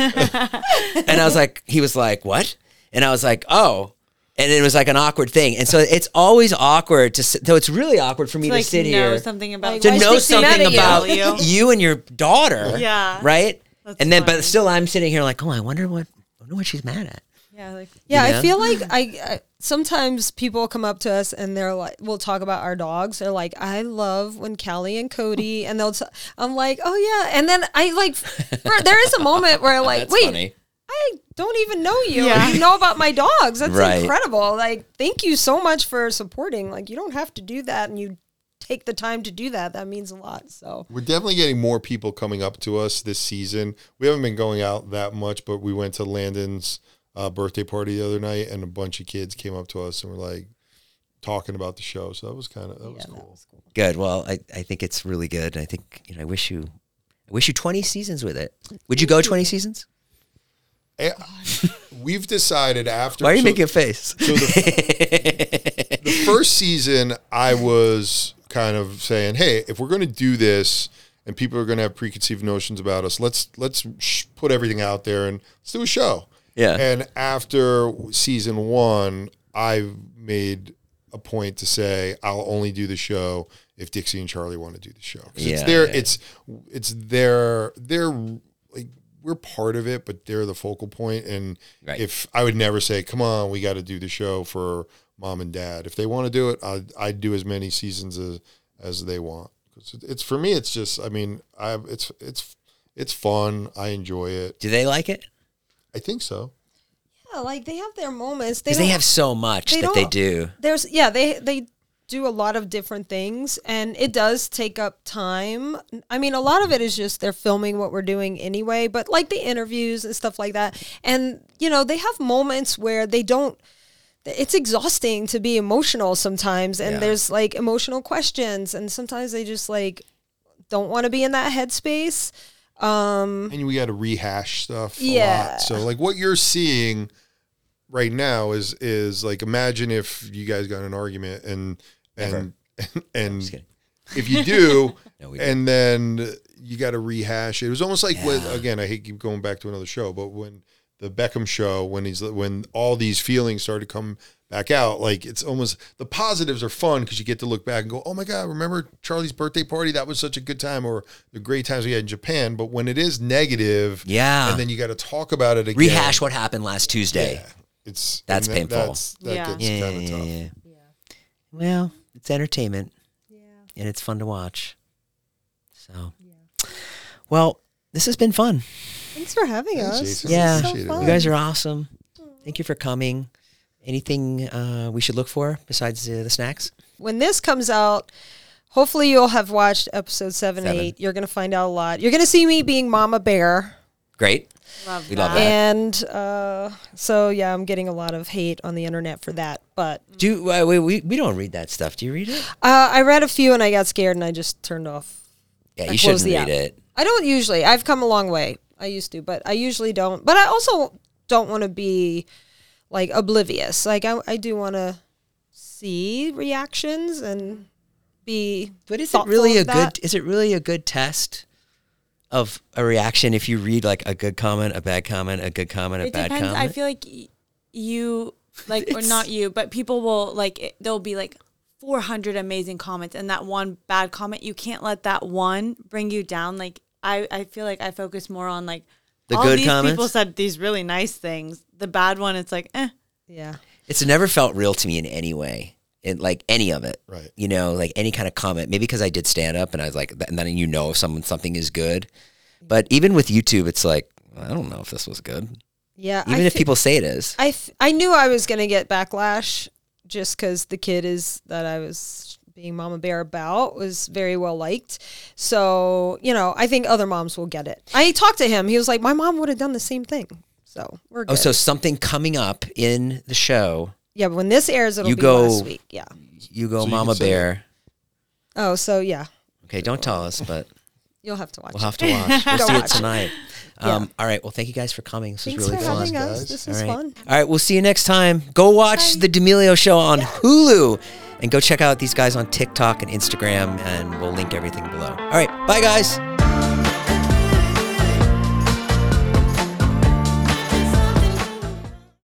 and I was like, he was like, "What?" And I was like, "Oh." And it was like an awkward thing, and so it's always awkward to. Sit, so it's really awkward for me to like sit know here something about Like, to know something about You? you and your daughter. Yeah. Right. That's and then, funny. but still, I'm sitting here like, oh, I wonder what, I wonder what she's mad at. yeah. Like Yeah, know? I feel like I, I sometimes people come up to us and they're like, we'll talk about our dogs. They're like, I love when Callie and Cody, and they'll. T- I'm like, oh yeah, and then I like, for, there is a moment where I'm like, wait, funny. I don't even know you. Yeah. You know about my dogs. That's Right. incredible. Like, thank you so much for supporting. Like, you don't have to do that, and you take the time to do that. That means a lot. So We're definitely getting more people coming up to us this season. We haven't been going out that much, but we went to Landon's uh, birthday party the other night, and a bunch of kids came up to us and were like talking about the show. So that was kind of that was yeah, that cool. was cool. Good. Well, I, I think it's really good. I think you know. I wish you, I wish you 20 seasons with it. Would you go 20 seasons? Eh, We've decided after. Why are you so- making a face? So the, the first season, I was kind of saying, "Hey, if we're going to do this, and people are going to have preconceived notions about us, let's let's sh- put everything out there and let's do a show." Yeah. And after season one, I made a point to say I'll only do the show if Dixie and Charli want to do the show. 'Cause it's Yeah, their, yeah. it's it's their their like we're part of it, but they're the focal point. And Right. if I would never say, "Come on, we got to do the show for mom and dad," if they want to do it, I'd, I'd do as many seasons as as they want. 'Cause it- it's for me. It's just, I mean, I it's it's it's fun. I enjoy it. Do they like it? I think so. Yeah, like they have their moments. They Because they have so much they that they don't- do. there's yeah they they do a lot of different things and it does take up time i mean a lot of it is just they're filming what we're doing anyway but like the interviews and stuff like that and you know they have moments where they don't it's exhausting to be emotional sometimes and Yeah. there's like emotional questions and sometimes they just like don't want to be in that headspace um and we got to rehash stuff a Yeah. lot. So like what you're seeing right now is is like imagine if you guys got in an argument and and and, Just kidding. if you do, No, we and then you got to rehash it. It was almost like when again, I hate keep going back to another show, but when the Beckham show, when he's when all these feelings started to come back out, like it's almost the positives are fun because you get to look back and go, oh my god, remember Charli's birthday party? That was such a good time, or the great times we had in Japan. But when it is negative, Yeah. and then you got to talk about it again. Rehash what happened last Tuesday. Yeah, it's That's that- painful. That's, that Yeah. gets Yeah, kind yeah, of tough. yeah, yeah. Well, it's entertainment. Yeah, And it's fun to watch. So, yeah. well, this has been fun. Thanks for having Thanks, us. Jason. Yeah. So Appreciate it, fun. You guys are awesome. Thank you for coming. Anything uh, we should look for besides uh, the snacks? when this comes out, hopefully you'll have watched episode seven, Seven. eight. You're gonna find out a lot. You're gonna see me being Mama Bear, Great. Love We love that. that. and uh, so yeah, I'm getting a lot of hate on the internet for that. But Do you, uh, we, we we don't read that stuff. Do you read it? uh, I read a few and I got scared and I just turned off. Yeah, I you shouldn't read app. it. I don't usually. I've come a long way. I used to, but I usually don't. But I also don't want to be like oblivious. Like I, I do want to see reactions and be. But is it really a that. good? Is it really a good test of a reaction if you read like a good comment, a bad comment, a good comment, a it bad depends. comment? I feel like y- you like or not you, but people will like it, there'll be like 400 amazing comments and that one bad comment you can't let that one bring you down like I I feel like I focus more on like The all good these people said these really nice things. The bad one it's like eh Yeah. it's never felt real to me in any way. In like any of it, Right. You know, like any kind of comment. Maybe because I did stand up, and I was like, and then you know, if someone something is good. But even with YouTube, it's like I don't know if this was good. Yeah. Even I if thi- people say it is, I I knew I was gonna get backlash just because the kid is that I was being Mama Bear about was very well liked. So you know, I think other moms will get it. I talked to him. He was like, my mom would have done the same thing. So we're good. Oh, so something coming up in the show. yeah, but when this airs, it'll You be go- last week. Yeah. You go, So you Mama can say Bear. Oh, so yeah, Okay, don't tell us, but you'll have to watch. we'll have to watch. We'll Go see it watch tonight. Um, All right. Well, thank you guys for coming. This Thanks was really for fun. having guys. us. This All was fun. All right. We'll see you next time. Go watch the D'Amelio show on Hulu and go check out these guys on TikTok and Instagram, and we'll link everything below. All right. Bye, guys.